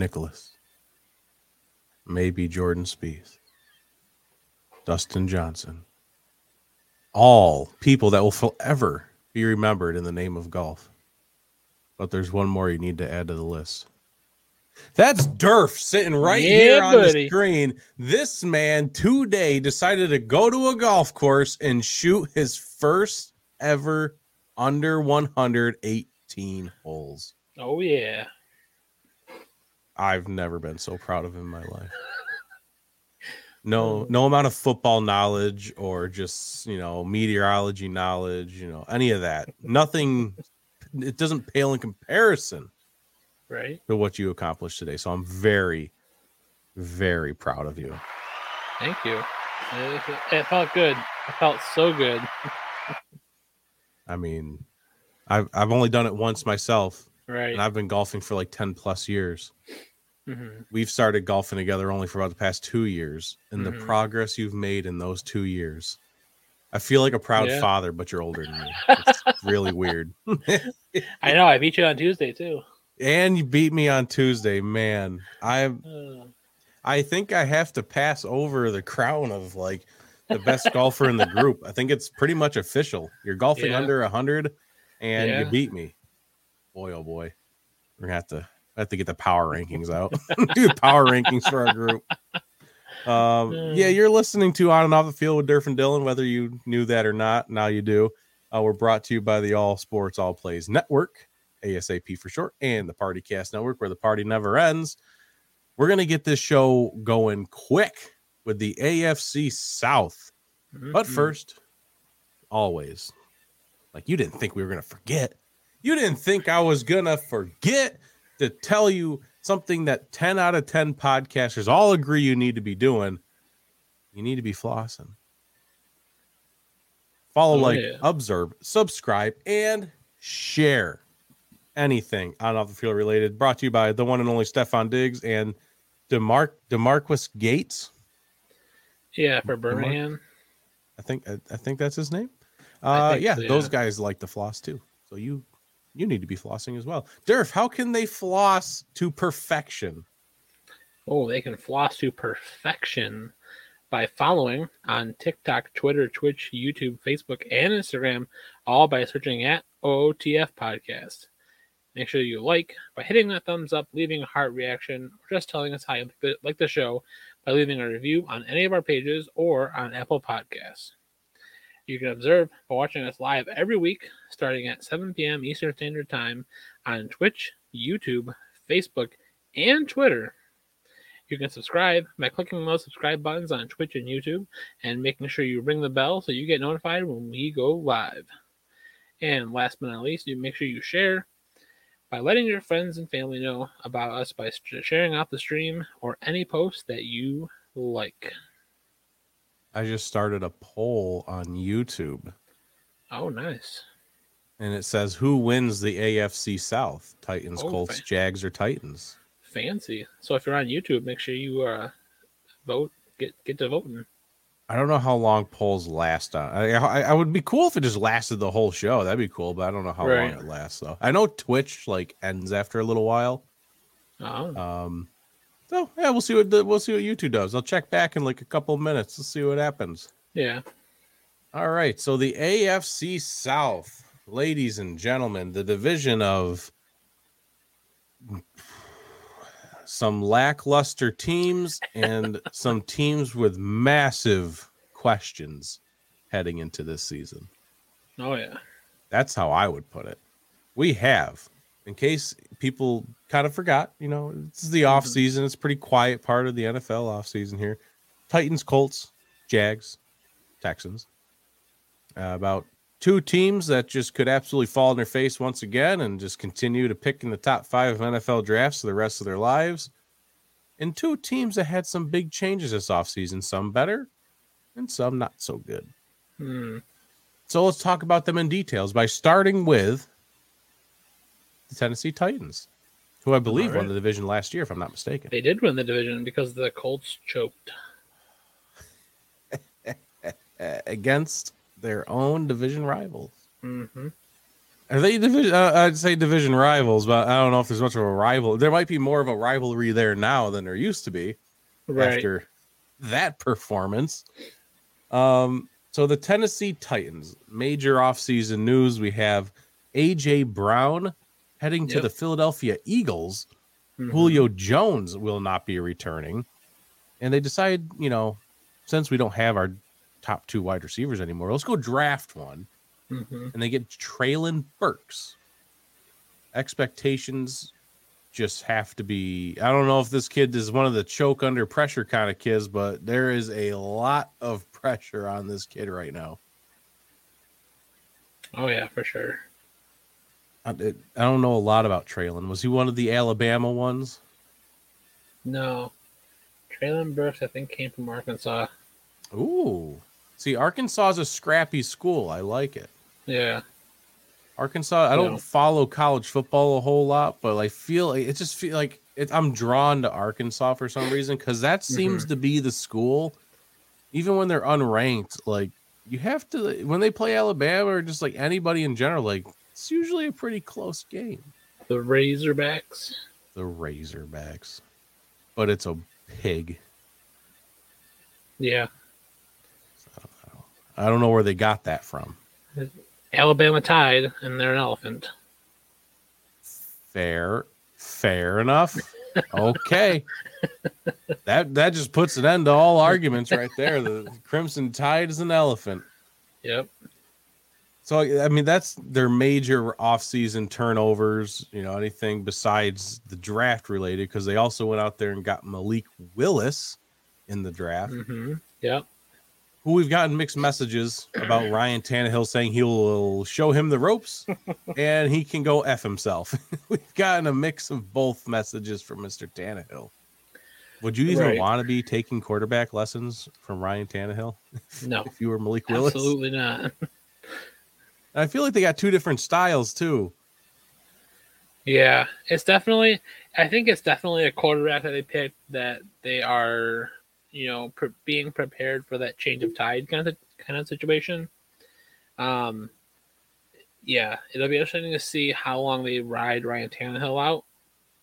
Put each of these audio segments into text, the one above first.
Nicklaus, maybe Jordan Spieth, Dustin Johnson. All people that will forever be remembered in the name of golf. But there's one more you need to add to the list. That's Durf sitting right Yeah, here on the screen. This man today decided to go to a golf course and shoot his first ever under 118 holes. Oh yeah. I've never been so proud of in my life. No, oh. no amount of football knowledge or just you know meteorology knowledge, you know any of that. Nothing. It doesn't pale in comparison Right. to what you accomplished today. So I'm very, very proud of you. Thank you. It, it felt good. It felt so good. I mean, I've I've only done it once myself, Right. and I've been golfing for like ten plus years. Mhm. We've started golfing together only for about the past two years, and Mhm. the progress you've made in those two years, I feel like a proud Yeah. father, but you're older than me. It's really weird. I know. I beat you on Tuesday too. and you beat me on Tuesday, man. I Uh, I think I have to pass over the crown of like the best golfer in the group. I think it's pretty much official. You're golfing Yeah. under hundred, and Yeah. you beat me. Boy, oh boy, we're gonna have to have to get the power rankings out. Do power rankings for our group. Um, yeah, you're listening to on and off the field with Durf and Dylan, whether you knew that or not. Now you do. Uh, we're brought to you by the All Sports All Plays Network, ASAP for short, and the Party Cast Network, where the party never ends. We're gonna get this show going quick with the AFC South. But mhm. first, always, like you didn't think we were gonna forget. You didn't think I was gonna forget to tell you something that 10 out of 10 podcasters all agree you need to be doing. You need to be flossing. Follow, Oh, like, yeah. observe, subscribe, and share anything on off the field related. Brought to you by the one and only Stefon Diggs and DeMar DeMarquis Gates. yeah, for Birmingham. I think I, I think that's his name. Uh, yeah, so, those yeah. guys like to floss too. So you you need to be flossing as well. Durf, how can they floss to perfection? Oh, they can floss to perfection by following on TikTok, Twitter, Twitch, YouTube, Facebook, and Instagram, all by searching at OOTF Podcast. Make sure you like by hitting that thumbs up, leaving a heart reaction, or just telling us how you like the- like the show by leaving a review on any of our pages or on Apple Podcasts. You can observe by watching us live every week, starting at 7 p.m. Eastern Standard Time on Twitch, YouTube, Facebook, and Twitter. You can subscribe by clicking those subscribe buttons on Twitch and YouTube and making sure you ring the bell so you get notified when we go live. And last but not least, you make sure you share by letting your friends and family know about us by sharing out the stream or any post that you like. I just started a poll on YouTube Oh, nice. and it says who wins the AFC South? Titans, Oh, Colts, Jags, or Titans? Fancy. So if you're on YouTube, make sure you uh, vote. Get get to voting. I don't know how long polls last on. I, I, I would be cool if it just lasted the whole show. That'd be cool, but I don't know how Right. long it lasts though. I know Twitch like ends after a little while. Oh, Um, so yeah, we'll see what the, we'll see what YouTube does. I'll check back in like a couple of minutes. Let's see what happens. yeah. All right, so the AFC South, ladies and gentlemen, the division of some lackluster teams and some teams with massive questions heading into this season. Oh, yeah. That's how I would put it. We have, in case people kind of forgot, you know, this is the off season. It's a pretty quiet part of the NFL off season here. Titans, Colts, Jags, Texans. Uh, about two teams that just could absolutely fall on their face once again and just continue to pick in the top five of NFL drafts for the rest of their lives. And two teams that had some big changes this offseason, some better and some not so good. Hmm. So let's talk about them in details by starting with the Tennessee Titans, who I believe right. won the division last year, if I'm not mistaken. They did win the division because the Colts choked. Against their own division rivals. hmm Are they division? Uh, I'd say division rivals, but I don't know if there's much of a rival. There might be more of a rivalry there now than there used to be Right. after that performance. Um, so the Tennessee Titans, major offseason news. We have AJ Brown heading to the Philadelphia Eagles. Mhm. Julio Jones will not be returning. And they decide, you know, since we don't have our top two wide receivers anymore, let's go draft one. Mhm. And they get Treylon Burks. Expectations just have to be. I don't know if this kid is one of the choke under pressure kind of kids, but there is a lot of pressure on this kid right now. Oh yeah, for sure. I, I don't know a lot about Treylon. Was he one of the Alabama ones? No, Treylon Burks, I think, came from Arkansas. Ooh. See, Arkansas is a scrappy school. I like it. Yeah. Arkansas. I don't follow college football a whole lot, but I feel it just feel like it, I'm drawn to Arkansas for some reason because that mm-hmm. seems to be the school, even when they're unranked. Like you have to when they play Alabama or just like anybody in general. Like it's usually a pretty close game. The Razorbacks. The Razorbacks, but it's a pig. Yeah. I don't know where they got that from. Alabama Tide, and they're an elephant. Fair, fair enough. Okay, that that just puts an end to all arguments right there. The Crimson Tide is an elephant. Yep. So I mean, that's their major offseason turnovers. You know, anything besides the draft related, because they also went out there and got Malik Willis in the draft. hmm Yep. Who we've gotten mixed messages about Ryan Tannehill saying he will show him the ropes and he can go f himself. we've gotten a mix of both messages from Mister Tannehill. Would you even Right. want to be taking quarterback lessons from Ryan Tannehill No. if you were Malik Willis? Absolutely not. I feel like they got two different styles too. Yeah, it's definitely. I think it's definitely a quarterback that they picked that they are, you know, pre- being prepared for that change of tide kind of kind of situation. Um, yeah, it'll be interesting to see how long they ride Ryan Tannehill out.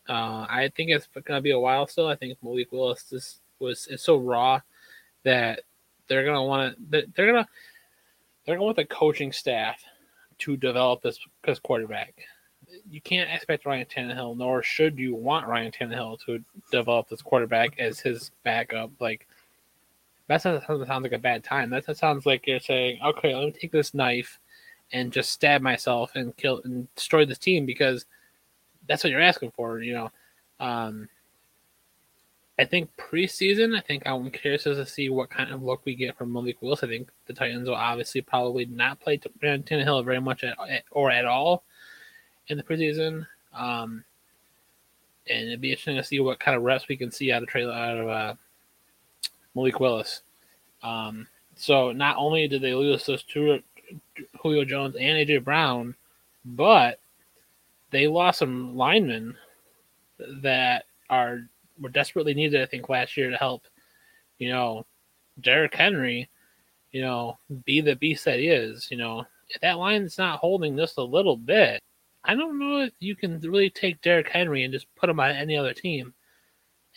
Uh, I think it's to be a while still. I think Malik Willis just was is so raw that they're to want to. They're to they're going with a coaching staff to develop this this quarterback you can't expect Ryan Tannehill, nor should you want Ryan Tannehill to develop this quarterback as his backup. Like that sounds, that sounds like a bad time. That sounds like you're saying, okay, let me take this knife and just stab myself and kill and destroy this team because that's what you're asking for. You know, um, I think preseason. I think I'm curious to see what kind of look we get from Malik Willis. I think the Titans will obviously probably not play Ryan Tannehill very much at, or at all in the preseason. Um, and it'd be interesting to see what kind of reps we can see out of Trey, out of uh, Malik Willis. Um, so not only did they lose those two, Julio Jones and AJ Brown, but they lost some linemen that are were desperately needed. I think last year to help, you know, Derrick Henry, you know, be the beast that he is. You know, if that line's not holding just a little bit, I don't know if you can really take Derrick Henry and just put him on any other team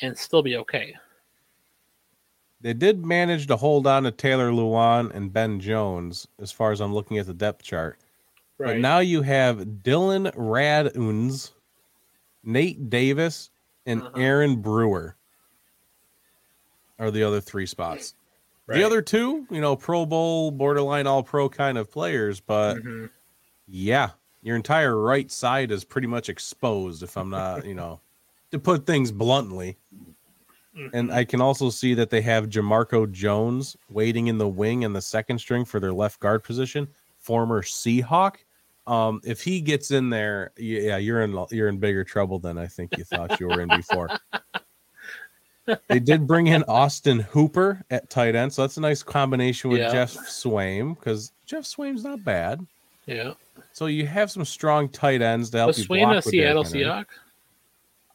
and still be okay. They did manage to hold on to Taylor Lewan and Ben Jones as far as I'm looking at the depth chart. Right. But now you have Dillon Radunz, Nate Davis, and Uh-huh. Aaron Brewer are the other three spots. Right. The other two, you know, Pro Bowl, borderline All Pro kind of players, but Mhm. yeah, your entire right side is pretty much exposed. If I'm not, you know, to put things bluntly. And I can also see that they have Jamarco Jones waiting in the wing and the second string for their left guard position, former Seahawk. Um, if he gets in there, yeah, you're in you're in bigger trouble than I think you thought you were in before. they did bring in Austin Hooper at tight end, so that's a nice combination with Yeah. Geoff Swaim because Geoff Swaim's not bad. yeah. So you have some strong tight ends to help Was you Swaim a block with Derrick Seattle. Seahawk?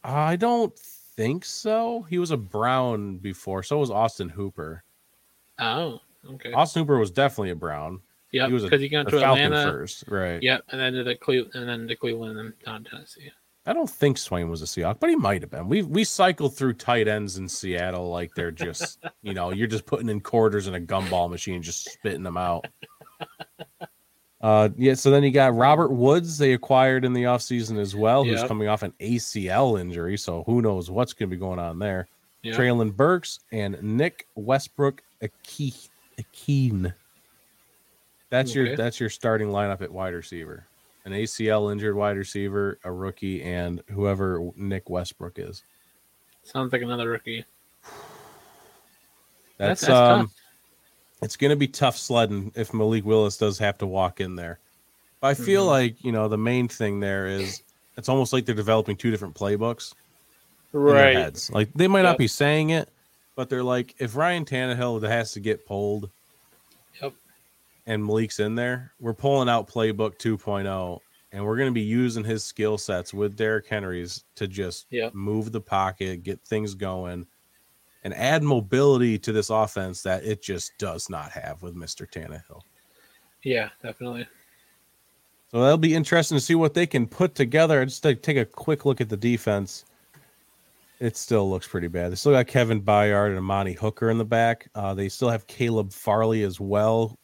I don't think so. He was a Brown before. So was Austin Hooper. Oh, okay. Austin Hooper was definitely a Brown. He a- because he went a to Falcon Atlanta. first, right? Yep, and then to the Cle- and then to Cleveland and down Tennessee. I don't think Swaim was a Seahawk, but he might have been. We we cycled through tight ends in Seattle like they're just you know you're just putting in quarters in a gumball machine, just spitting them out. Uh, yeah. So then you got Robert Woods they acquired in the offseason as well, who's Yep. coming off an ACL injury, so who knows what's going to be going on there. Yep. Treylon Burks and Nick Westbrook Ake- Ikhine. That's your that's your starting lineup at wide receiver. An ACL injured wide receiver, a rookie, and whoever Nick Westbrook is. Sounds like another rookie. That's, that's um tough. it's gonna be tough sledding if Malik Willis does have to walk in there. But I feel Mhm. like, you know, the main thing there is it's almost like they're developing two different playbooks. Right. Like they might not be saying it, but they're like, if Ryan Tannehill has to get pulled, Yep. And Malik's in there, we're pulling out playbook 2.0, and we're going to be using his skill sets with Derrick Henry's to just Yep. move the pocket, get things going, and add mobility to this offense that it just does not have with Mr. Tannehill. Yeah, definitely. So that'll be interesting to see what they can put together. Just to take a quick look at the defense. It still looks pretty bad. They still got Kevin Byard and Amani Hooker in the back. Uh, they still have Caleb Farley as well.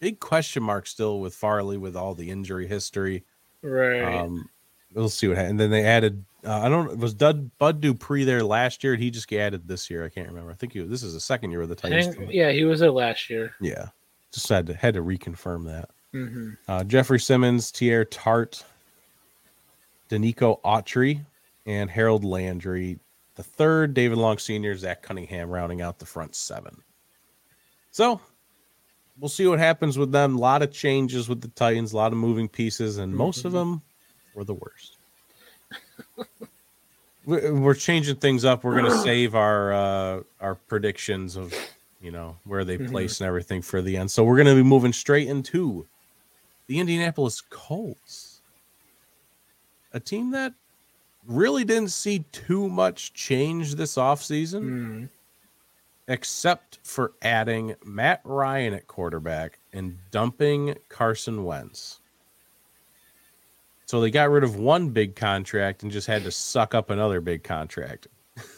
Big question mark still with Farley with all the injury history. Right. Um, we'll see what happens. And then they added. Uh, I don't. Was Bud, Bud Dupree there last year? He just added this year. I can't remember. I think he, this is the second year of the Titans. think, yeah, he was there last year. Yeah, just had to had to reconfirm that. hmm Uh, Jeffrey Simmons, Teair Tart, Denico Autry, and Harold Landry. The third, David Long Sr., Zach Cunningham rounding out the front seven. So we'll see what happens with them. A lot of changes with the Titans, a lot of moving pieces, and most of Mhm. them were the worst. We- We're changing things up. We're gonna save our uh, our predictions of you know where they Mhm. place and everything for the end. So we're gonna be moving straight into the Indianapolis Colts, a team that really didn't see too much change this offseason, Mm. Except for adding Matt Ryan at quarterback and dumping Carson Wentz. So they got rid of one big contract and just had to suck up another big contract.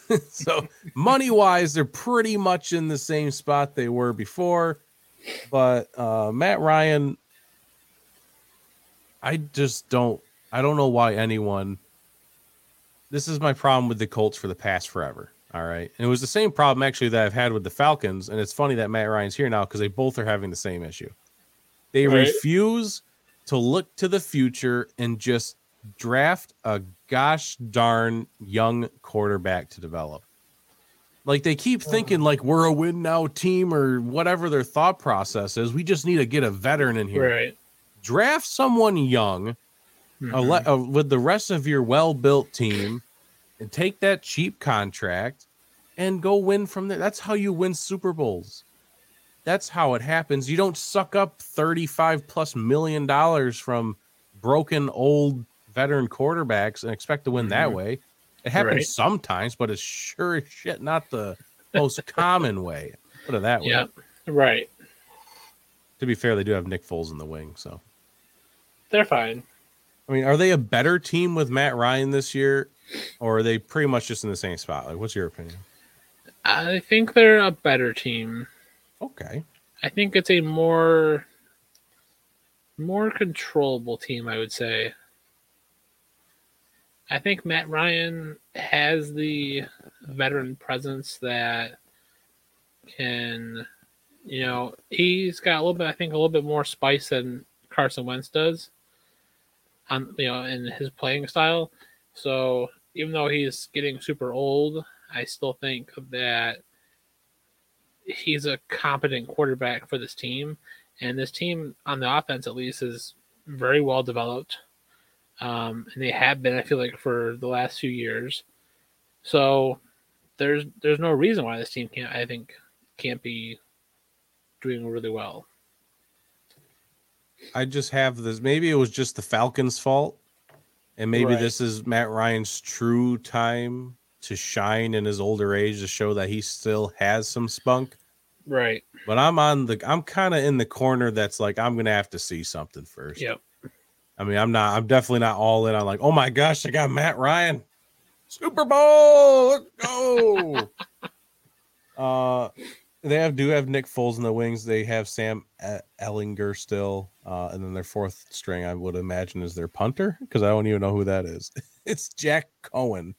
so money wise, they're pretty much in the same spot they were before. But uh, Matt Ryan, I just don't. I don't know why anyone. This is my problem with the Colts for the past forever. All right, and it was the same problem actually that I've had with the Falcons, and it's funny that Matt Ryan's here now because they both are having the same issue. They Right. refuse to look to the future and just draft a gosh darn young quarterback to develop. Like they keep thinking like we're a win now team or whatever their thought process is. We just need to get a veteran in here. Right. Draft someone young Mhm. a le- uh, with the rest of your well-built team and take that cheap contract and go win from there. That's how you win Super Bowls. That's how it happens. You don't suck up 35 plus million dollars from broken old veteran quarterbacks and expect to win that Mhm. way. It happens Right. sometimes, but it's sure as shit not the most common way. Put it that way. Yeah. Right. To be fair, they do have Nick Foles in the wing, so They're fine. I mean, are they a better team with Matt Ryan this year, or are they pretty much just in the same spot? Like, what's your opinion? I think they're a better team. Okay, I think it's a more more controllable team, I would say. I think Matt Ryan has the veteran presence that can you know, he's got a little bit I think a little bit more spice than Carson Wentz does on you know in his playing style. So even though he's getting super old, I still think that he's a competent quarterback for this team, and this team on the offense at least is very well developed, um, and they have been. I feel like for the last few years, so there's there's no reason why this team can't. I think can't be doing really well. I just have this. Maybe it was just the Falcons' fault, and maybe Right. this is Matt Ryan's true time to shine in his older age to show that he still has some spunk. Right. But I'm on the I'm kind of in the corner that's like I'm gonna have to see something first. Yep. I mean, I'm not I'm definitely not all in on like, oh my gosh, I got Matt Ryan. Super Bowl, let's go. uh they have do have Nick Foles in the wings. They have Sam Ehlinger still, uh, and then their fourth string, I would imagine, is their punter because I don't even know who that is. it's Jack Coan,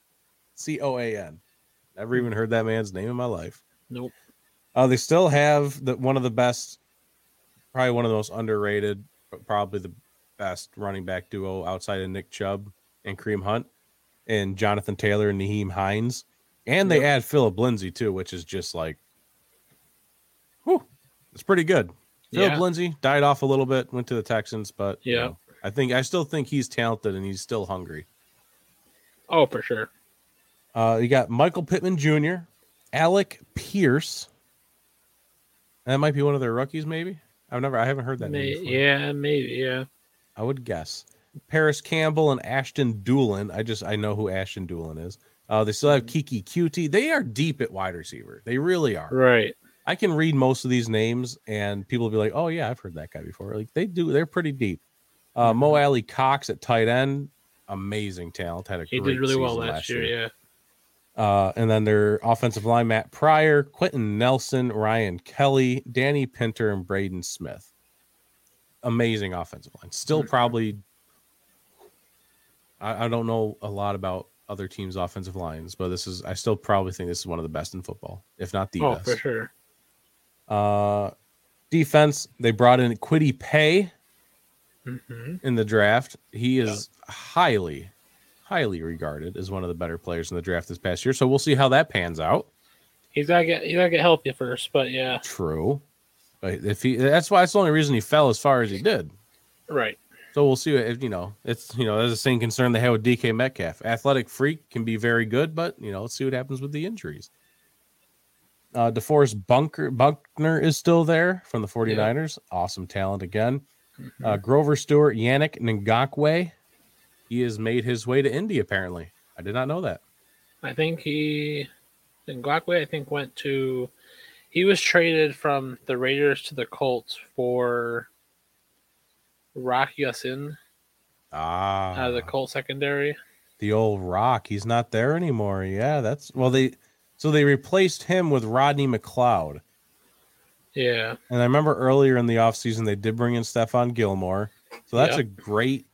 C O A N. Never even heard that man's name in my life. Nope. Uh, they still have the one of the best, probably one of the most underrated, but probably the best running back duo outside of Nick Chubb and Kareem Hunt, and Jonathan Taylor and Nyheim Hines, and they Yep. add Phillip Lindsay too, which is just like, it's pretty good. Phillip Yeah. Lindsay died off a little bit, went to the Texans, but you Yeah. know, I think I still think he's talented and he's still hungry. Oh, for sure. Uh, you got Michael Pittman Jr., Alec Pierce. That might be one of their rookies, maybe. I've never, I haven't heard that. May, name before. yeah, maybe. Yeah. I would guess. Parris Campbell and Ashton Dulin. I just I know who Ashton Dulin is. Uh, they still have Keke Coutee. They are deep at wide receiver. They really are. Right. I can read most of these names, and people will be like, "Oh yeah, I've heard that guy before." Like they do. They're pretty deep. Uh, Mo Alie-Cox at tight end, amazing talent. Had a He did really well last year. Yeah. Uh, and then their offensive line, Matt Pryor, Quenton Nelson, Ryan Kelly, Danny Pinter, and Braden Smith. Amazing offensive line. Still probably, I, I don't know a lot about other teams' offensive lines, but this is, I still probably think this is one of the best in football, if not the Oh, best. for sure. Uh, defense, they brought in Kwity Paye hmm in the draft. He is highly, highly regarded as one of the better players in the draft this past year. So we'll see how that pans out. He's gotta get. He's gotta get healthy first. But yeah. True. But if he that's why it's the only reason he fell as far as he did. Right. So we'll see if you know it's you know there's the same concern they had with DK Metcalf. Athletic freak can be very good, but you know let's see what happens with the injuries. Uh DeForest Bunker Buckner is still there from the 49ers. Awesome talent again. Uh Grover Stewart, Yannick Ngakoue. He has made his way to Indy apparently. I did not know that. I think he, Ngakoue, I think went to, he was traded from the Raiders to the Colts for Rock Ya-Sin Ah, out of the Colt secondary. the old rock he's not there anymore yeah that's well they so they replaced him with rodney mcleod. Yeah. and i remember earlier in the offseason they did bring in stephon gilmore. So that's a great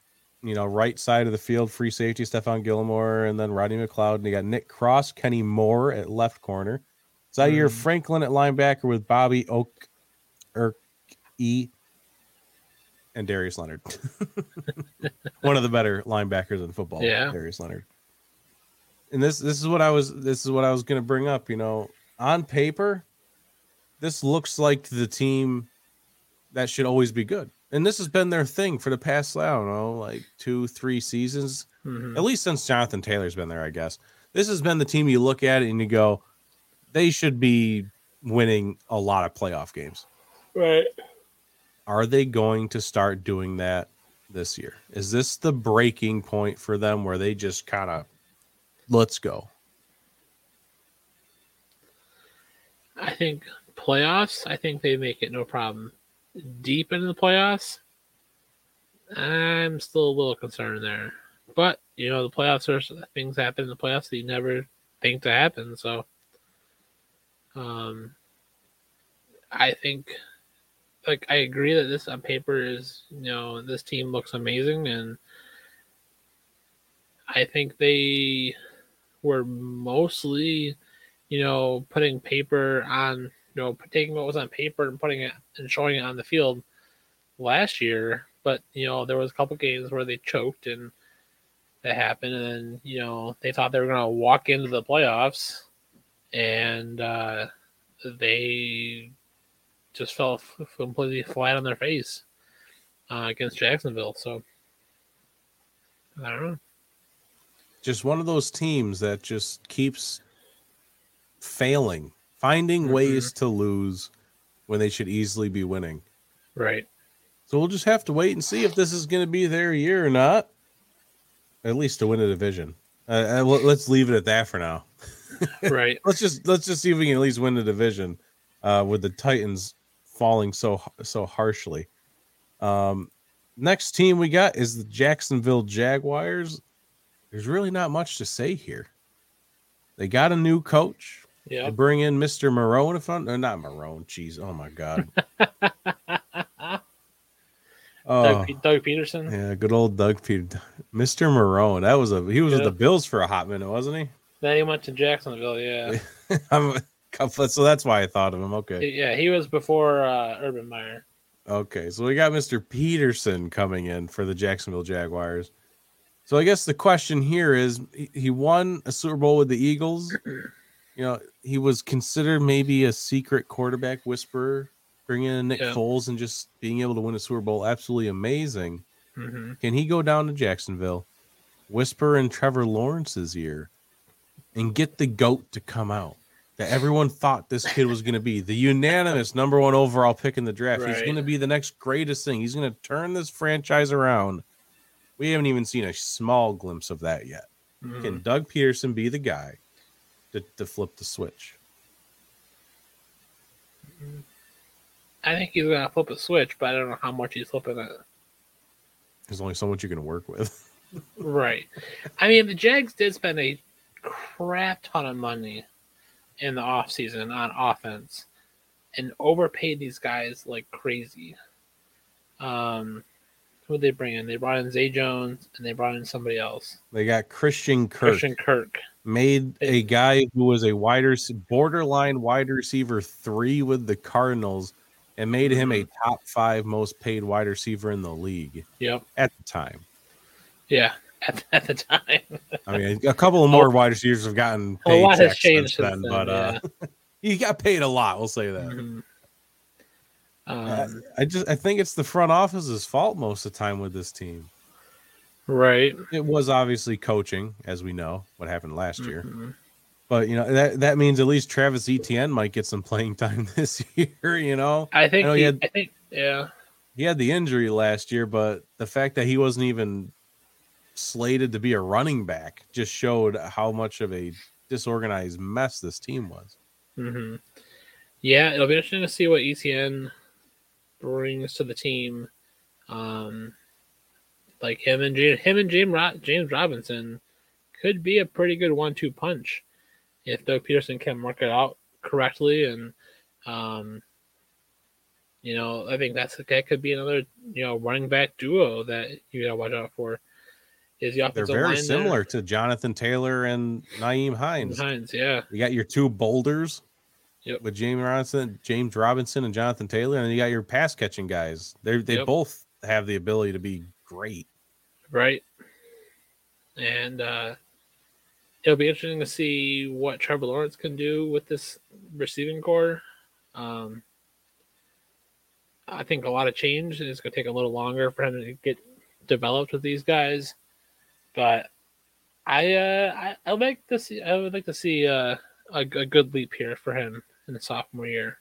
you know right side of the field free safety stephon gilmore and then rodney mcleod. And you got nick cross kenny moore at left corner. Zaire Mm. franklin at linebacker with bobby oak Erk e and darius leonard? One of the better linebackers in football Yeah. darius leonard and this this is what I was this is what I was going to bring up. You know, on paper, this looks like the team that should always be good, and this has been their thing for the past I don't know like two three seasons, Mhm. at least since Jonathan Taylor's been there. I guess this has been the team you look at it and you go, they should be winning a lot of playoff games. Right. Are they going to start doing that this year? Is this the breaking point for them where they just kind of let's go? I think playoffs, I think they make it no problem. Deep into the playoffs, I'm still a little concerned there. But, you know, the playoffs are things happen in the playoffs that you never think to happen. So, um, I think, like, I agree that this on paper is, you know, this team looks amazing. And I think they were mostly you know, putting paper on, you know, taking what was on paper and putting it and showing it on the field last year. But you know, there was a couple games where they choked and that happened, and then you know they thought they were gonna walk into the playoffs, and uh, they just fell completely flat on their face uh, against Jacksonville. So I don't know. Just one of those teams that just keeps failing, finding ways to lose when they should easily be winning. Right. So we'll just have to wait and see if this is going to be their year or not. At least to win a division. Uh, uh, let- let's leave it at that for now. Right. Let's just let's just see if we can at least win the division. uh, with the Titans falling so so harshly. Um, next team we got is the Jacksonville Jaguars. There's really not much to say here. They got a new coach. They Yeah. bring in Mr. Marrone. If I'm, not Marrone, jeez, oh my god. oh, Doug, Doug Pederson. yeah, good old Doug Peter, Mr. Marrone. That was a he was with the Bills for a hot minute, wasn't he? Then he went to Jacksonville. Yeah. I'm, so that's why I thought of him. Okay. Yeah, he was before uh, Urban Meyer. Okay, so we got Mr. Pederson coming in for the Jacksonville Jaguars. So I guess the question here is he- won a Super Bowl with the Eagles. You know, he was considered maybe a secret quarterback whisperer, bringing in Nick Yeah. Foles and just being able to win a Super Bowl. Absolutely amazing. hmm Can he go down to Jacksonville, whisper in Trevor Lawrence's ear, and get the GOAT to come out? That everyone thought this kid was going to be the unanimous number one overall pick in the draft. He's going to be the next greatest thing. He's going to turn this franchise around. We haven't even seen a small glimpse of that yet. Mm-hmm. Can Doug Pederson be the guy to, to flip the switch? I think he's gonna flip a switch, but I don't know how much he's flipping it. There's only so much you can work with. Right. I mean, the Jags did spend a crap ton of money in the offseason on offense and overpaid these guys like crazy. Um, who they bring in? They brought in Zay Jones and they brought in somebody else. They got Christian Kirk. Christian Kirk. made a guy who was a wider borderline wide receiver three with the Cardinals and made him a top five most paid wide receiver in the league Yep. at the time. Yeah. At, at the time. I mean, a couple of more wide receivers have gotten A lot has changed since since then, then, but uh, he got paid a lot. We'll say that. Mhm. Um, I just I think it's the front office's fault most of the time with this team. right. It was obviously coaching, as we know what happened last year. Mhm. But you know that that means at least Travis Etienne might get some playing time this year. You know, I think. I know he, he had- I think. Yeah. he had the injury last year, but the fact that he wasn't even slated to be a running back just showed how much of a disorganized mess this team was. hmm Yeah, it'll be interesting to see what Etienne brings to the team. Um, like him and James, him and James Ro- James Robinson could be a pretty good one-two punch if Doug Pederson can work it out correctly. And um, you know, I think that's that could be another you know running back duo that you gotta watch out for. Is the They're very line similar to Jonathan Taylor and Nyheim? Hines. Hines, yeah, You got your two boulders Yep. with James Robinson, James Robinson, and Jonathan Taylor, and you got your pass catching guys. They they Yep. both have the ability to be great. right. And uh, it'll be interesting to see what Trevor Lawrence can do with this receiving core. Um, I think a lot of change is going to take a little longer for him to get developed with these guys, but I uh, I, I would like to see I would like to see uh, a, a good leap here for him in the sophomore year.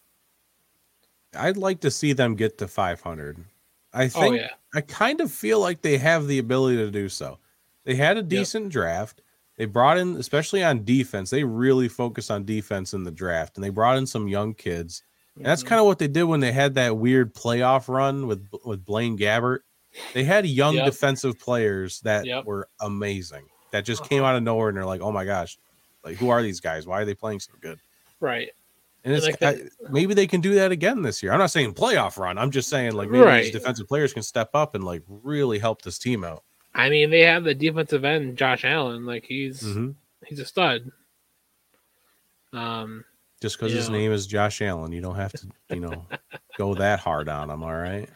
I'd like to see them get to 500. I Oh think yeah, I kind of feel like they have the ability to do so. They had a decent draft. They brought in, especially on defense, they really focused on defense in the draft, and they brought in some young kids. And that's Mhm. kind of what they did when they had that weird playoff run with with Blaine Gabbert. They had young Yep. defensive players that Yep. were amazing. That just came out of nowhere, and they're like, "Oh my gosh, like who are these guys? Why are they playing so good?" right. And it's And think- I- maybe they can do that again this year. I'm not saying playoff run. I'm just saying like maybe Right. these defensive players can step up and like really help this team out. I mean, they have the defensive end, Josh Allen. Like he's Mhm. he's a stud. Um, Just because his Yeah. name is Josh Allen, you don't have to, you know, go that hard on him. All right,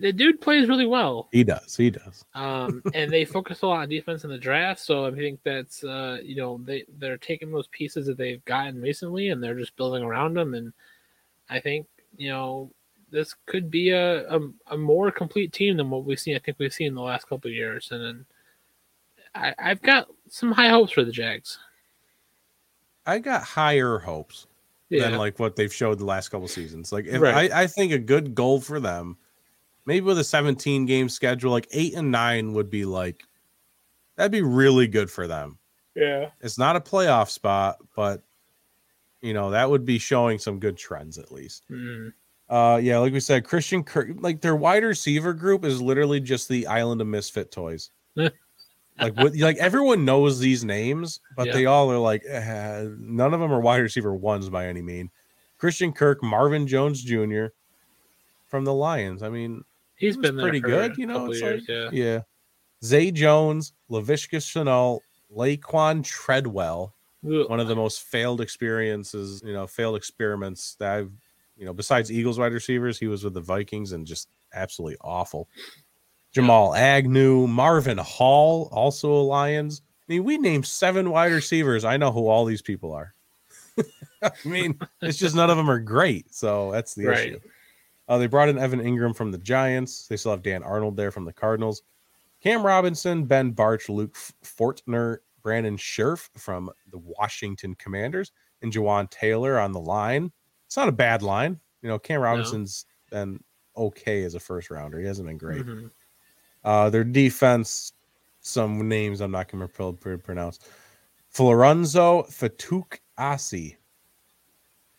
the dude plays really well. he does. He does. Um, and they focus a lot on defense in the draft. So I think that's uh, you know they they're taking those pieces that they've gotten recently and they're just building around them. And I think you know this could be a a, a more complete team than what we've seen. I think we've seen in the last couple of years. And then I, I've got some high hopes for the Jags. I got higher hopes Yeah, than like what they've showed the last couple seasons. Like if Right. I, I think a good goal for them, maybe with a 17 game schedule, like eight and nine would be like that'd be really good for them. yeah, It's not a playoff spot, but You know, that would be showing some good trends at least. Mm. Uh, yeah, like we said, Christian Kirk, like their wide receiver group is literally just the island of misfit toys. like what, like everyone knows these names, but Yeah. they all are like eh, none of them are wide receiver ones by any mean. Christian Kirk, Marvin Jones Jr. from the Lions. I mean, He's been pretty good, you know, it's years, like- yeah. yeah. Zay Jones, Laviska Shenault, Laquan Treadwell, Ugh. one of the most failed experiences, you know, failed experiments that I've, you know, besides Eagles wide receivers, he was with the Vikings and just absolutely awful. Jamal Agnew, Marvin Hall, also a Lions. I mean, we named seven wide receivers. I know who all these people are. I mean, it's just none of them are great. So that's the Right. issue. Uh, they brought in Evan Engram from the Giants. They still have Dan Arnold there from the Cardinals. Cam Robinson, Ben Bartch, Luke Fortner, Brandon Scherff from the Washington Commanders, and Jawaan Taylor on the line. It's not a bad line. You know, Cam Robinson's been okay as a first rounder. He hasn't been great. Mhm. Uh, their defense, some names I'm not going to pronounce. Florenzo Fatuk Asi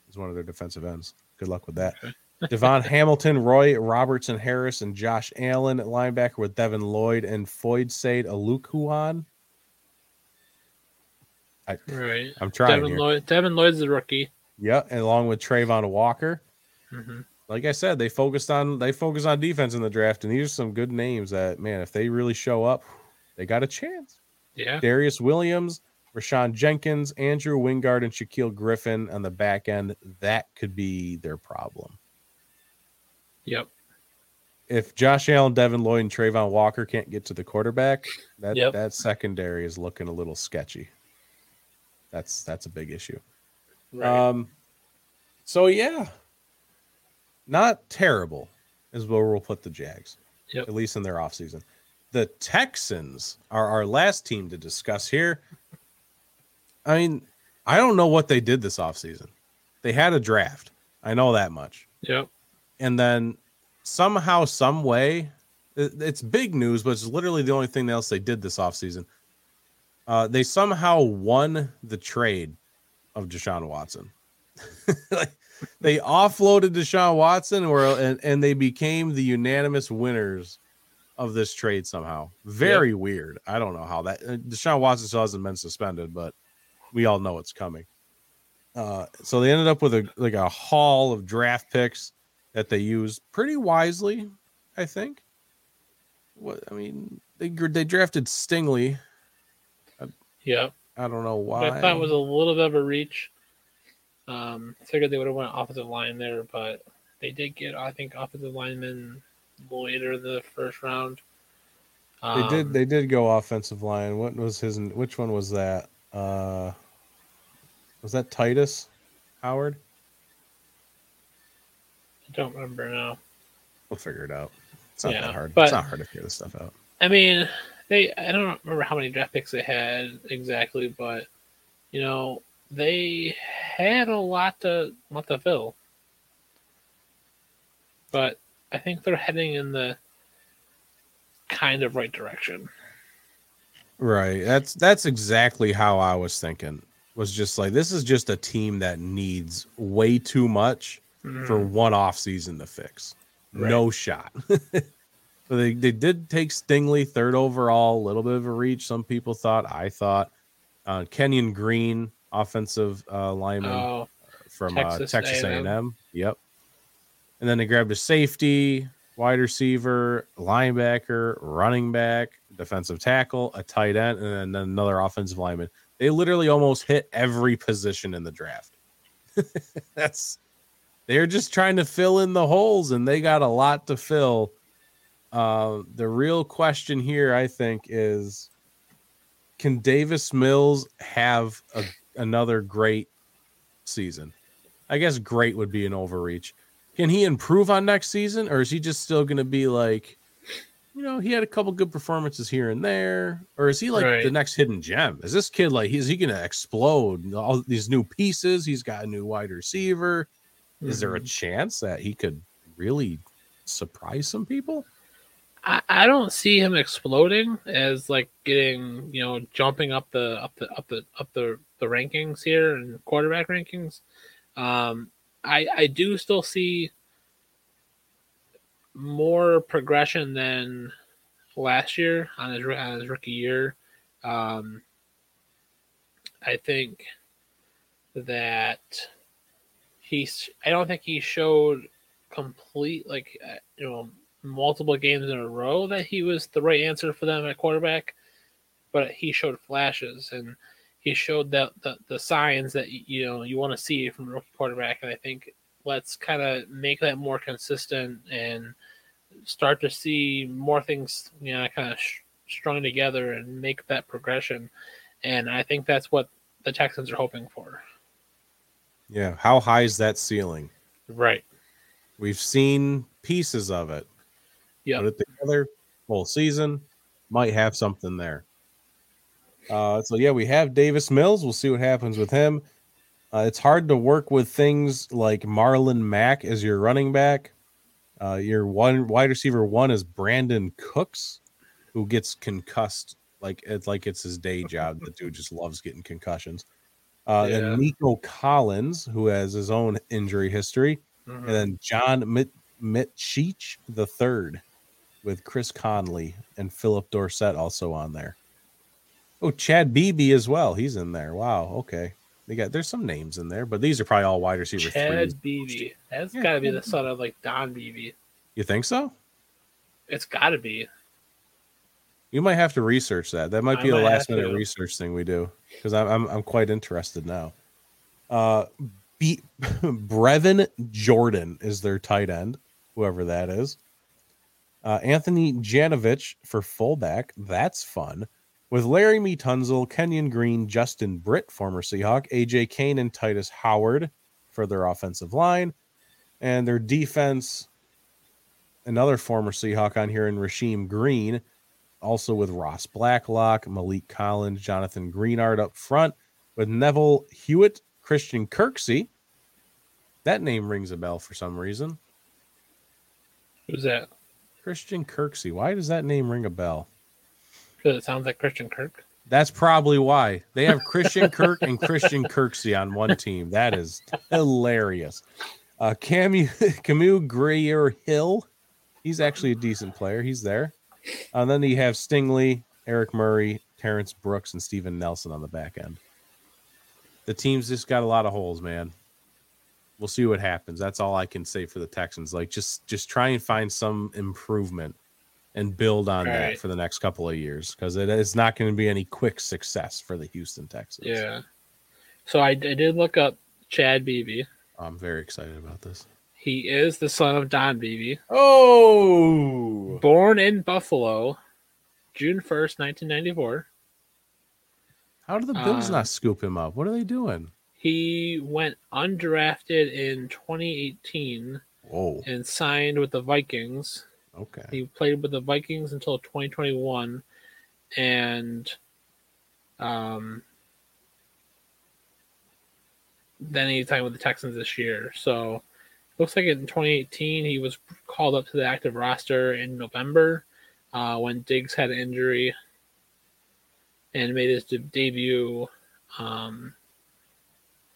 is one of their defensive ends. Good luck with that. Okay. Devon Hamilton, Roy Robertson Harris, and Josh Allen at linebacker with Devin Lloyd and Foyd Sade Alukuan. I, Right. I'm trying Devin here. Lloyd. Devin Lloyd's the rookie. Yeah, and along with Travon Walker. hmm like I said, they focused on they focused on defense in the draft, and these are some good names that man, if they really show up, they got a chance. Yeah. Darius Williams, Rayshawn Jenkins, Andrew Wingard, and Shaquill Griffin on the back end. That could be their problem. Yep. If Josh Allen, Devin Lloyd, and Travon Walker can't get to the quarterback, that Yep. that secondary is looking a little sketchy. That's that's a big issue. Right. Um, so yeah, not terrible is where we'll put the Jags. Yep. At least in their offseason. The Texans are our last team to discuss here. I mean, I don't know what they did this offseason. They had a draft. I know that much. yep. And then somehow, some way, it- it's big news, but it's literally the only thing else they did this offseason. Uh, they somehow won the trade of Deshaun Watson. like, they offloaded Deshaun Watson, or and, and they became the unanimous winners of this trade somehow. Very weird. I don't know how that uh, Deshaun Watson still hasn't been suspended, but we all know it's coming. Uh, so they ended up with a like a haul of draft picks that they used pretty wisely, I think. What I mean, they they drafted Stingley. Yeah, I don't know why. I thought was a little bit of a reach. Um, figured they would have went offensive line there, but they did get, I think, offensive lineman later in the first round. They Um, did. They did go offensive line. What was his? Which one was that? Uh, was that Tytus Howard? Don't remember now. We'll figure it out. It's not Yeah, that hard. but- it's not hard to figure this stuff out. I mean, they I don't remember how many draft picks they had exactly, but you know, they had a lot to lot to fill. But I think they're heading in the kind of right direction. Right. That's that's exactly how I was thinking. Was just like this is just a team that needs way too much for Mhm. one off season to fix. Right. No shot. but they, they did take Stingley third overall, a little bit of a reach. Some people thought, I thought. Uh, Kenyon Green, offensive uh, lineman Oh, from Texas, uh, Texas A&M. A&M. Yep. And then they grabbed a safety, wide receiver, linebacker, running back, defensive tackle, a tight end, and then another offensive lineman. They literally almost hit every position in the draft. That's they're just trying to fill in the holes, and they got a lot to fill. Uh, the real question here, I think, is can Davis Mills have a, another great season? I guess great would be an overreach. Can he improve on next season, or is he just still going to be like, you know, he had a couple good performances here and there, or is he like Right. the next hidden gem? Is this kid like is he going to explode? All these new pieces, he's got a new wide receiver. Is there a mhm. chance that he could really surprise some people? I, I don't see him exploding as like getting you know jumping up the up the up the up the the rankings here and quarterback rankings. Um, I I do still see more progression than last year on his on his rookie year. Um, I think that he's. I don't think he showed complete like uh, you know multiple games in a row that he was the right answer for them at quarterback, but he showed flashes and he showed that the, the signs that you know you want to see from a rookie quarterback. And I think let's kind of make that more consistent and start to see more things you know kind of sh- strung together and make that progression. And I think that's what the Texans are hoping for. Yeah. How high is that ceiling? Right. We've seen pieces of it. Yeah. Put it together, full season, might have something there. Uh, so yeah, we have Davis Mills. We'll see what happens with him. Uh, it's hard to work with things like Marlon Mack as your running back. Uh, your one wide receiver one is Brandin Cooks, who gets concussed like it's like it's his day job. The dude just loves getting concussions. Uh, Yeah. And Nico Collins, who has his own injury history, Mhm. and then John Mit- Mitchich the third with Chris Conley and Phillip Dorsett also on there. Oh, Chad Beebe as well. He's in there. Wow. Okay. They got there's some names in there, but these are probably all wide receivers. Chad Beebe. That's Yeah, got to be the son of like Don Beebe. You think so? It's got to be. You might have to research that. That might I be a might last minute to. research thing we do because I'm, I'm I'm quite interested now. Uh, Be- Brevin Jordan is their tight end, whoever that is. Uh, Anthony Janovich for fullback. That's fun. With Laremy Tunsil, Kenyon Green, Justin Britt, former Seahawk, AJ Cann, and Tytus Howard for their offensive line. And their defense, another former Seahawk on here in Rasheem Green, also with Ross Blacklock, Maliek Collins, Jonathan Greenard up front, with Neville Hewitt, Christian Kirksey. That name rings a bell for some reason. Who's that? Christian Kirksey. Why does that name ring a bell? Because it sounds like Christian Kirk. That's probably why they have Christian Kirk and Christian Kirksey on one team. That is hilarious. Uh, Camus, Camus Greer Hill, he's actually a decent player. He's there. And then you have Stingley, Eric Murray, Terrence Brooks, and Steven Nelson on the back end. The team's just got a lot of holes, man. We'll see what happens. That's all I can say for the Texans. Like just just try and find some improvement and build on that Right. for the next couple of years because it is not going to be any quick success for the Houston Texans. Yeah. So I, I did look up Chad Beebe. I'm very excited about this. He is the son of Don Beebe, Oh, born in Buffalo, June 1st, 1994. how did the Bills Uh, not scoop him up? What are they doing? He went undrafted in 2018 Whoa, and signed with the Vikings. okay. He played with the Vikings until 2021, and um, then he signed with the Texans this year. So looks like in 2018 he was called up to the active roster in November uh, when Diggs had an injury and made his de- debut um,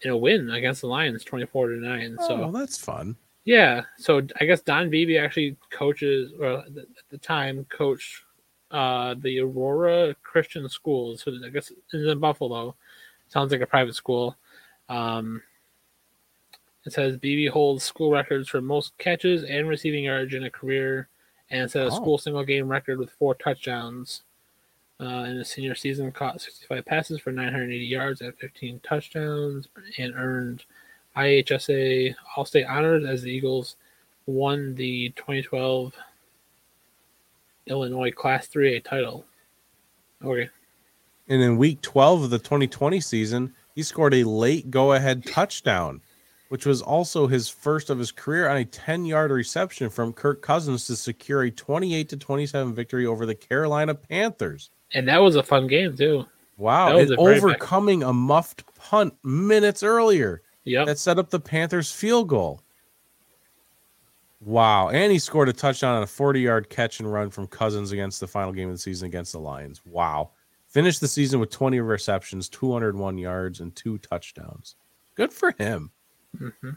in a win against the Lions, 24 to nine. Oh, So well, that's fun. yeah, so I guess Don Beebe actually coaches, or at the time coached uh, the Aurora Christian Schools. So I guess it's in Buffalo. Sounds like a private school. Um, it says Beebe holds school records for most catches and receiving yards in a career, and set a Oh. school single game record with four touchdowns. Uh, in his senior season, caught 65 passes for 980 yards and 15 touchdowns, and earned IHSA All State honors as the Eagles won the 2012 Illinois Class 3A title. Okay. And in week 12 of the 2020 season, he scored a late go ahead touchdown, which was also his first of his career on a 10 yard reception from Kirk Cousins to secure a 28 to 27 victory over the Carolina Panthers. And that was a fun game, too. Wow. And overcoming a muffed punt minutes earlier Yep. that set up the Panthers field goal. Wow. And he scored a touchdown on a 40 yard catch and run from Cousins against the final game of the season against the Lions. Wow. Finished the season with 20 receptions, 201 yards, and two touchdowns. Good for him. Hmm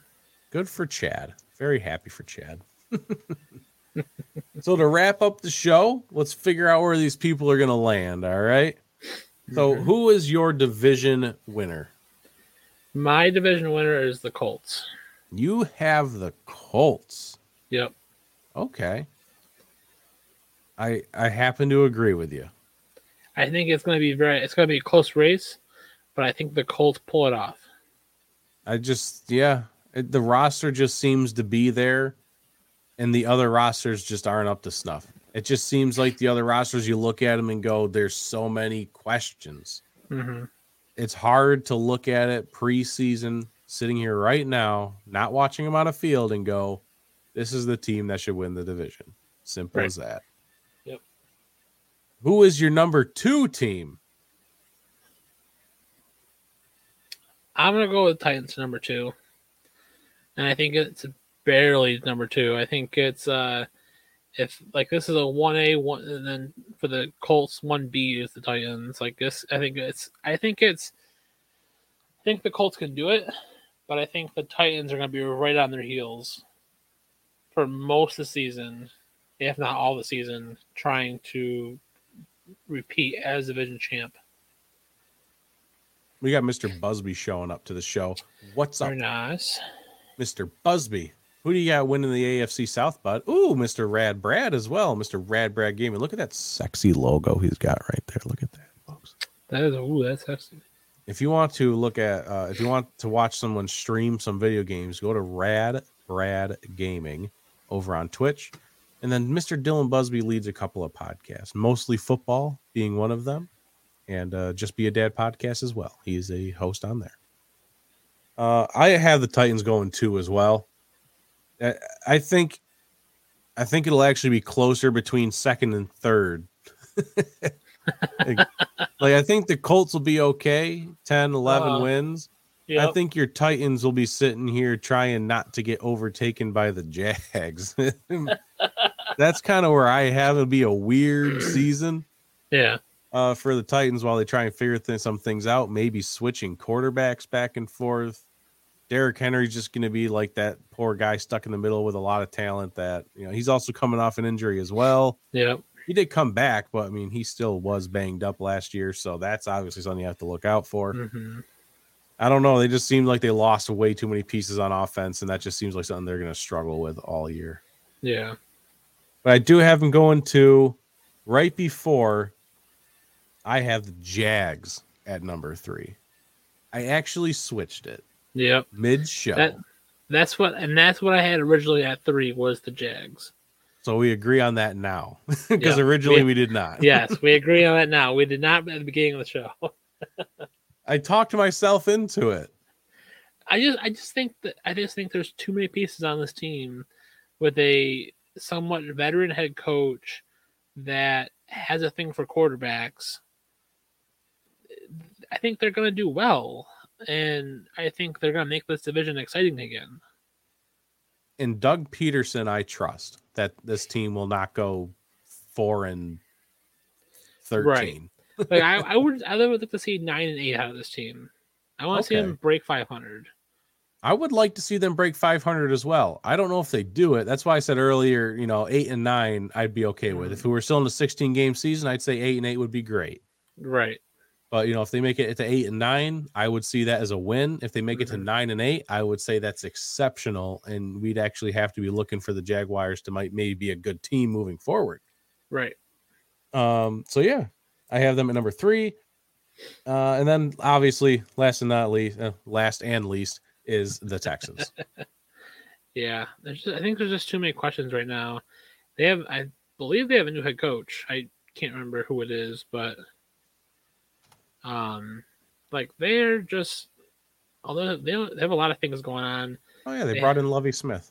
Good for Chad. Very happy for Chad. so to wrap up the show, let's figure out where these people are going to land. All right. So Mhm. who is your division winner? My division winner is the Colts. You have the Colts. Yep. Okay. I I happen to agree with you. I think it's going to be very. It's going to be a close race, but I think the Colts pull it off. I just yeah, it, the roster just seems to be there, and the other rosters just aren't up to snuff. It just seems like the other rosters you look at them and go, "There's so many questions." hmm It's hard to look at it preseason, sitting here right now, not watching them on a field, and go, "This is the team that should win the division." Simple Right. as that. Yep. Who is your number two team? I'm to go with Titans number two, and I think it's barely number two. I think it's uh, if like this is a one A one, and then for the Colts one B is the Titans. Like this, I think it's. I think it's. I think the Colts can do it, but I think the Titans are to be right on their heels for most of the season, if not all the season, trying to repeat as division champ. We got Mr. Busby showing up to the show. What's up, Very nice. Mr. Busby? Who do you got winning the AFC South, bud? Ooh, Mr. Rad Brad as well. Mr. Rad Brad Gaming. Look at that sexy logo he's got right there. Look at that, folks. That is ooh, that's sexy. If you want to look at, uh, if you want to watch someone stream some video games, go to Rad Brad Gaming over on Twitch. And then Mr. Dylan Busby leads a couple of podcasts, mostly football being one of them, and uh, Just Be a Dad podcast as well. He's a host on there. Uh, I have the Titans going too as well. I, I think, I think it'll actually be closer between second and third. like, like, I think the Colts will be okay, 10, 11 Uh, wins. Yeah, I think your Titans will be sitting here trying not to get overtaken by the Jags. That's kind of where I have it'll be a weird season yeah, uh, for the Titans while they try and figure th- some things out. Maybe switching quarterbacks back and forth. Derrick Henry's just going to be like that poor guy stuck in the middle with a lot of talent. That you know he's also coming off an injury as well. yeah. He did come back, but I mean he still was banged up last year, so that's obviously something you have to look out for. hmm I don't know. They just seem like they lost way too many pieces on offense, and that just seems like something they're going to struggle with all year. Yeah. But I do have them going to right before I have the Jags at number three. I actually switched it Yep. mid show. That- That's what, and that's what I had originally at three was the Jags. so we agree on that now because Yeah, originally we- we did not. Yes, we agree on that now. We did not at the beginning of the show. I talked myself into it. I just, I just think that I just think there's too many pieces on this team with a somewhat veteran head coach that has a thing for quarterbacks. I think they're going to do well, and I think they're going to make this division exciting again. And Doug Pederson, I trust that this team will not go four and thirteen. Like I, I would, I would like to see nine and eight out of this team. I want to see them break 500. I would like to see them break 500 as well. I don't know if they do it. That's why I said earlier, you know, eight and nine, I'd be okay with. If mm-hmm. we were still in a 16 game season, I'd say eight and eight would be great. Right. But you know, if they make it to eight and nine, I would see that as a win. If they make it to Mhm. nine and eight, I would say that's exceptional, and we'd actually have to be looking for the Jaguars to might maybe be a good team moving forward. Right. Um, so yeah, I have them at number three, uh, and then obviously, last and not least, uh, last and least is the Texans. Yeah. There's just, I think there's just too many questions right now. They have, I believe they have a new head coach. I can't remember who it is, but um, like they're just, although they, they have a lot of things going on. oh yeah, they Yeah. brought in Lovie Smith.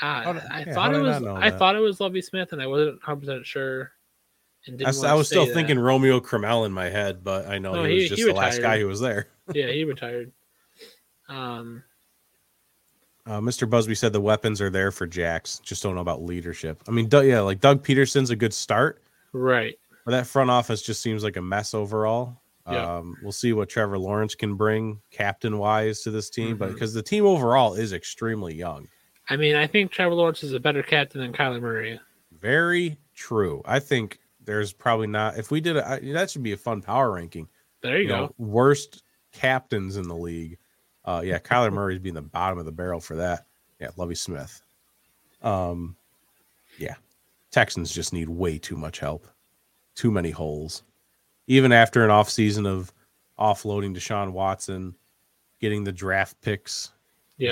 Uh, How I yeah, thought it did I was, I thought it was Lovie Smith, and I wasn't 100 percent sure. And I, I was still that. thinking Romeo Crennel in my head, but I know No, he, he- was just he the last guy who was there. yeah, he retired. Um, Uh, Mr. Busby said the weapons are there for Jacks. Just don't know about leadership. I mean, Doug, yeah, like Doug Pederson's a good start, Right. But that front office just seems like a mess overall. Yeah. Um, we'll see what Trevor Lawrence can bring captain wise to this team, but Mhm. because the team overall is extremely young. I mean, I think Trevor Lawrence is a better captain than Kyler Murray. Very true. I think there's probably not. If we did it, that should be a fun power ranking. There you, you go. know, worst captains in the league. Uh, yeah, Kyler Murray's being the bottom of the barrel for that. Yeah, Lovie Smith. Um, yeah, Texans just need way too much help, too many holes. Even after an off season of offloading Deshaun Watson, getting the draft picks,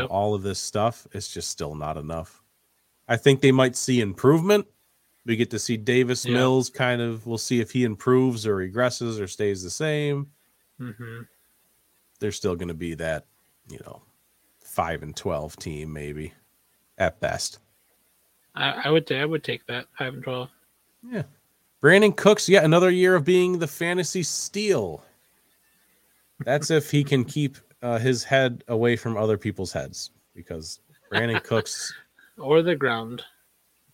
know, all of this stuff, it's just still not enough. I think they might see improvement. We get to see Davis Yeah. Mills kind of. We'll see if he improves or regresses or stays the same hmm they're still going to be that, you know, five and twelve team maybe at best. I, I would. I would take that five and twelve. Yeah. Brandin Cooks, yet another year of being the fantasy steal. That's if he can keep uh, his head away from other people's heads, because Brandin Cooks Or the ground.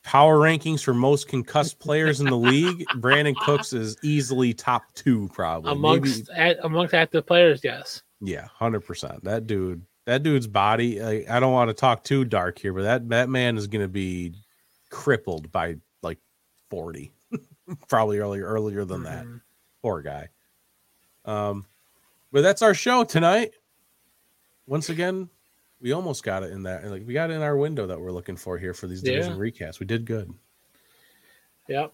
power rankings for most concussed players in the league, Brandin Cooks is easily top two, probably. amongst Maybe- at, amongst active players, yes. Yeah, hundred percent. That dude, that dude's body. I, I don't want to talk too dark here, but that that man is going to be crippled by like forty, probably earlier earlier than that. Mhm. Poor guy. Um, but that's our show tonight. Once again, we almost got it in that. Like we got it in our window that we're looking for here for these division recasts. We did good. Yep.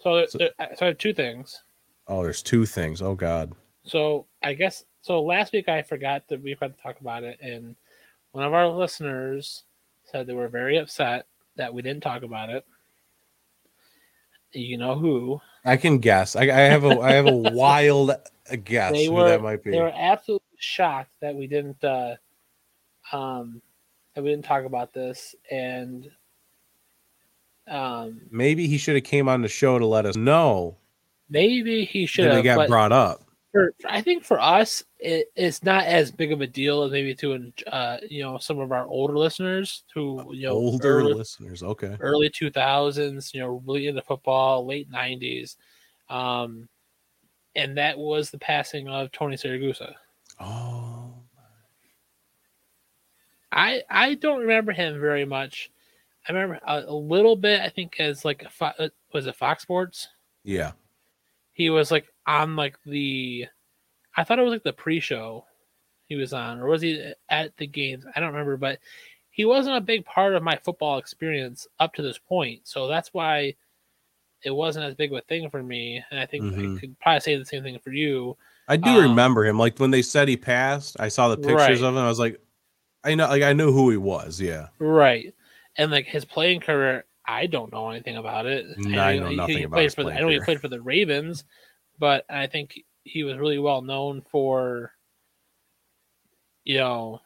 So, So- there- so I have two things. Oh, there's two things. Oh God. So I guess so. Last week I forgot that we forgot to talk about it, and one of our listeners said they were very upset that we didn't talk about it. You know who? I can guess. I, I have a I have a wild guess They who were- that might be. They were absolutely shocked that we didn't uh, um, that we didn't talk about this, and um, Maybe he should have came on the show to let us know maybe he should have. got brought up. For, I think for us, it, it's not as big of a deal as maybe to uh, you know some of our older listeners who you know Older early, listeners, okay. early two thousands, you know, really into football, late nineties, um, and that was the passing of Tony Siragusa. Oh, I I don't remember him very much. I remember a, a little bit. I think as like a Fo- uh, was it Fox Sports? yeah. He was like on like the. I thought it was like the pre-show he was on, or was he at the games? I don't remember, but he wasn't a big part of my football experience up to this point. So that's why it wasn't as big of a thing for me. And I think Mhm. I could probably say the same thing for you. I do Um, remember him. Like when they said he passed, I saw the pictures Right. of him. I was like, I know, like I knew who he was. Yeah, Right. And like his playing career, I don't know anything about it. No, I know he- nothing he about for the, I know he played for the Ravens, but I think he was really well known for, you know,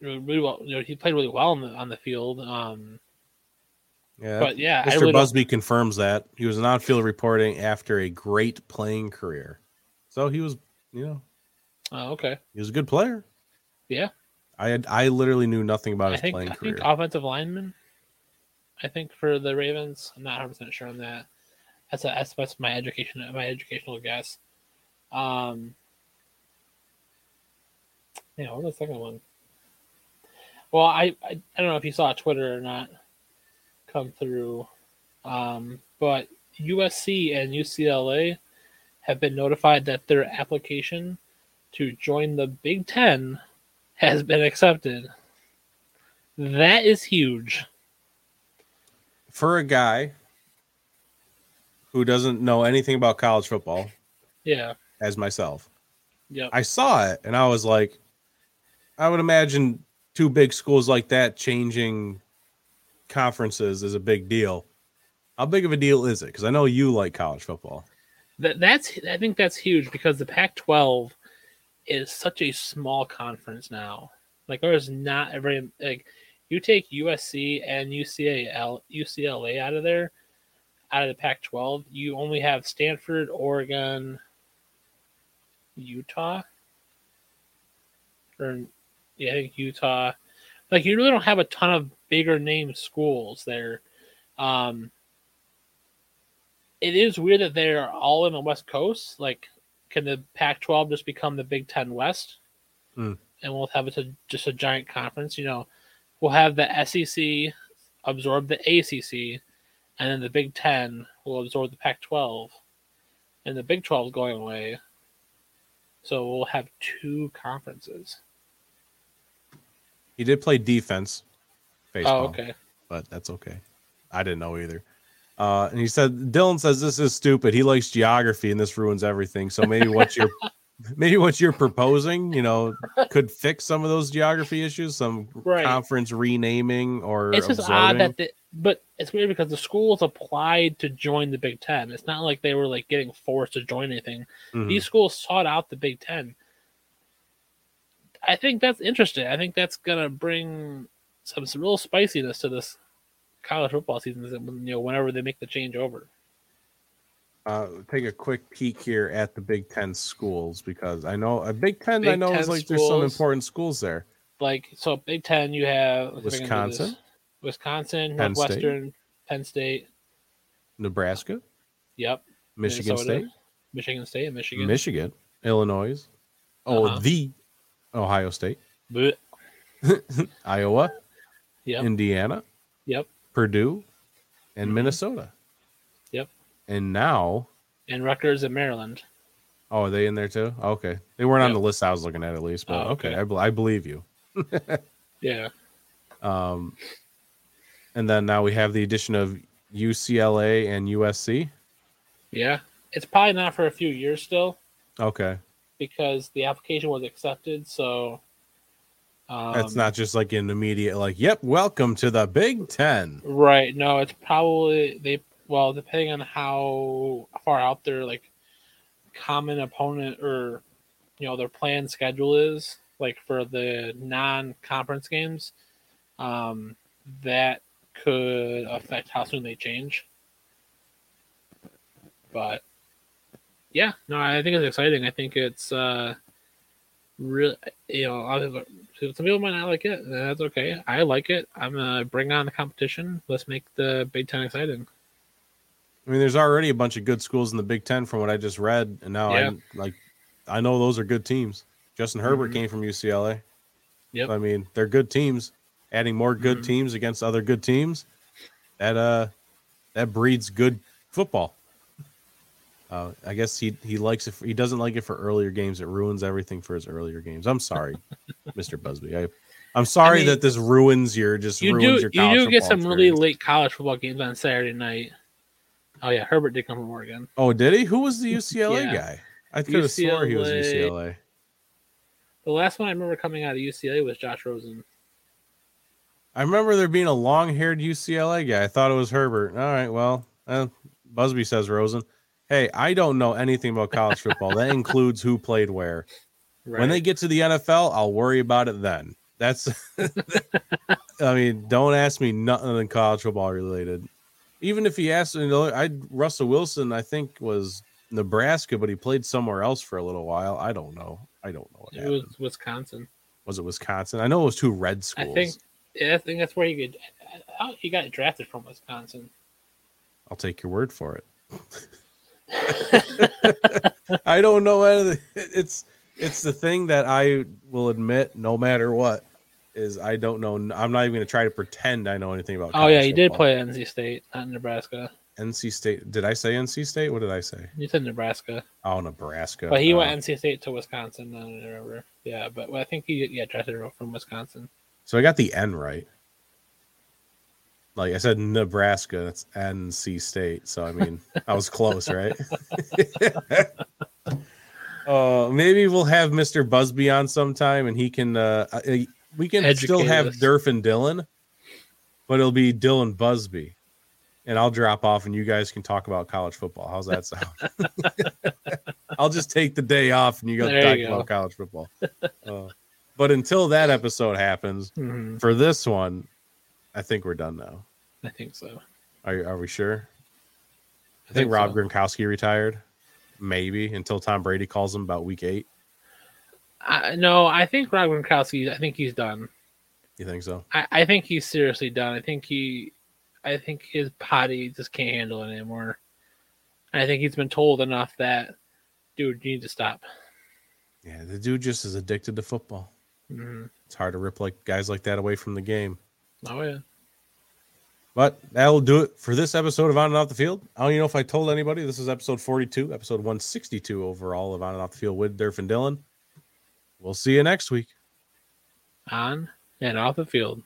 really well. You know, he played really well on the on the field. Um, yeah. but yeah, I Mr. really don't- Busby confirms that he was an on-field reporting after a great playing career. So he was, you know, Oh, okay. he was a good player. Yeah. I had, I literally knew nothing about I his think playing I career. think offensive lineman. I think for the Ravens, I'm not 100 percent sure on that. That's a, that's that's my education my educational guess. Um, yeah, what was the second one? Well, I, I I don't know if you saw Twitter or not come through, um, but USC and UCLA have been notified that their application to join the Big Ten has been accepted. That is huge. For a guy who doesn't know anything about college football, Yeah. as myself, yeah, I saw it and I was like, I would imagine two big schools like that changing conferences is a big deal. How big of a deal is it? Because I know you like college football. That, that's I think that's huge because the Pac-12 is such a small conference now. Like there's not a very like you take USC and UCLA UCLA out of there, out of the Pac-12, you only have Stanford, Oregon, Utah, or yeah, I think Utah, like you really don't have a ton of bigger name schools there. Um, it is weird that they're all in the West Coast. Like, can the Pac-12 just become the Big Ten West, Hmm. and we'll have it a, just a giant conference? You know, we'll have the SEC absorb the ACC, and then the Big Ten will absorb the Pac-12, and the Big 12 is going away. So we'll have two conferences. He did play defense. Baseball, Oh, okay. But that's okay. I didn't know either. Uh, and he said, Dylan says this is stupid. He likes geography and this ruins everything. So maybe what's you're maybe what you're proposing, you know, could fix some of those geography issues, some Right. conference renaming or It's just absorbing. odd that, the, but it's weird because the schools applied to join the Big Ten. It's not like they were like getting forced to join anything. Mhm. These schools sought out the Big Ten. I think that's interesting. I think that's gonna bring some, some real spiciness to this college football season. You know, whenever they make the change over. Uh, take a quick peek here at the Big Ten schools because I know a Big Ten. I Big know is 10 like there's some important schools there. Like so, Big Ten, you have let's see if I can do this. Wisconsin? Wisconsin, Penn State. Penn State. Nebraska, Yep, Michigan Minnesota, State, Michigan State, and Michigan. Michigan, Illinois, oh Uh-huh. the Ohio State. Iowa, Yep, Indiana, yep, Purdue, and Mhm. Minnesota. Yep. And now, and Rutgers and Maryland. oh, are they in there too? Okay, they weren't on the list I was looking at at least, but Oh, okay, okay. I, I believe you. Yeah, Um, and then now we have the addition of UCLA and USC. yeah. It's probably not for a few years still Okay, because the application was accepted. So um, that's not just like an immediate like, yep, welcome to the Big Ten. right. No, it's probably they. Well, depending on how far out their like common opponent or you know their planned schedule is, like for the non-conference games, um, that could affect how soon they change. But yeah, no, I think it's exciting. I think it's uh really you know, some people might not like it. That's okay. I like it. I'm gonna bring on the competition. Let's make the Big Ten exciting. I mean, there's already a bunch of good schools in the Big Ten from what I just read, and now Yeah. I like, I know those are good teams. Justin Herbert Mhm. came from UCLA. Yep. So, I mean, they're good teams. Adding more good Mhm. teams against other good teams, that uh, that breeds good football. Uh, I guess he he likes it. For, he doesn't like it for earlier games. It ruins everything for his earlier games. I'm sorry, Mr. Busby. I, I'm sorry mean, that this ruins your just You ruins do your you do get some really late college football games on Saturday night. Oh yeah, Herbert did come from Oregon. Oh, did he? Who was the UCLA Yeah. guy? I could have swore he was UCLA. The last one I remember coming out of UCLA was Josh Rosen. I remember there being a long-haired UCLA guy. I thought it was Herbert. All right, well, uh, Busby says Rosen. Hey, I don't know anything about college football. that includes who played where. Right. When they get to the NFL, I'll worry about it then. That's, I mean, don't ask me nothing college football related. Even if he asked, you know, I Russell Wilson, I think was Nebraska, but he played somewhere else for a little while. I don't know. I don't know what it happened. was Wisconsin. Was it Wisconsin? I know it was two red schools. I think yeah, I think that's where he could. He got drafted from Wisconsin. I'll take your word for it. I don't know anything. It's it's the thing that I will admit, no matter what, is I don't know. I'm not even going to try to pretend I know anything about. Oh yeah, he did play at NC State, not Nebraska. NC State. Did I say NC State? What did I say? You said Nebraska, Oh, Nebraska. but he Uh, went NC State to Wisconsin. I don't remember. Yeah, but I think he yeah drafted from Wisconsin. So I got the N right. Like I said, Nebraska. That's NC State. So I mean, I was close, right? uh, maybe we'll have Mr. Busby on sometime, and he can. Uh, uh, we can still have us. Durf and Dylan, but it'll be Dylan Busby, and I'll drop off, and you guys can talk about college football. How's that sound? I'll just take the day off, and you guys There talk you go. about college football. Uh, but until that episode happens, Mhm, for this one, I think we're done now. I think so. Are are we sure? I think, Rob Gronkowski retired, maybe until Tom Brady calls him about week eight. I, no, I think Rob Gronkowski. I think he's done. You think so? I, I think he's seriously done. I think he, I think his body just can't handle it anymore. And I think he's been told enough that, dude, you need to stop. Yeah, the dude just is addicted to football. hmm It's hard to rip like guys like that away from the game. Oh yeah. But that'll do it for this episode of On and Off the Field. I don't even know if I told anybody this is episode 42, episode 162 overall of On and Off the Field with Durf and Dylan. We'll see you next week. On and off the field.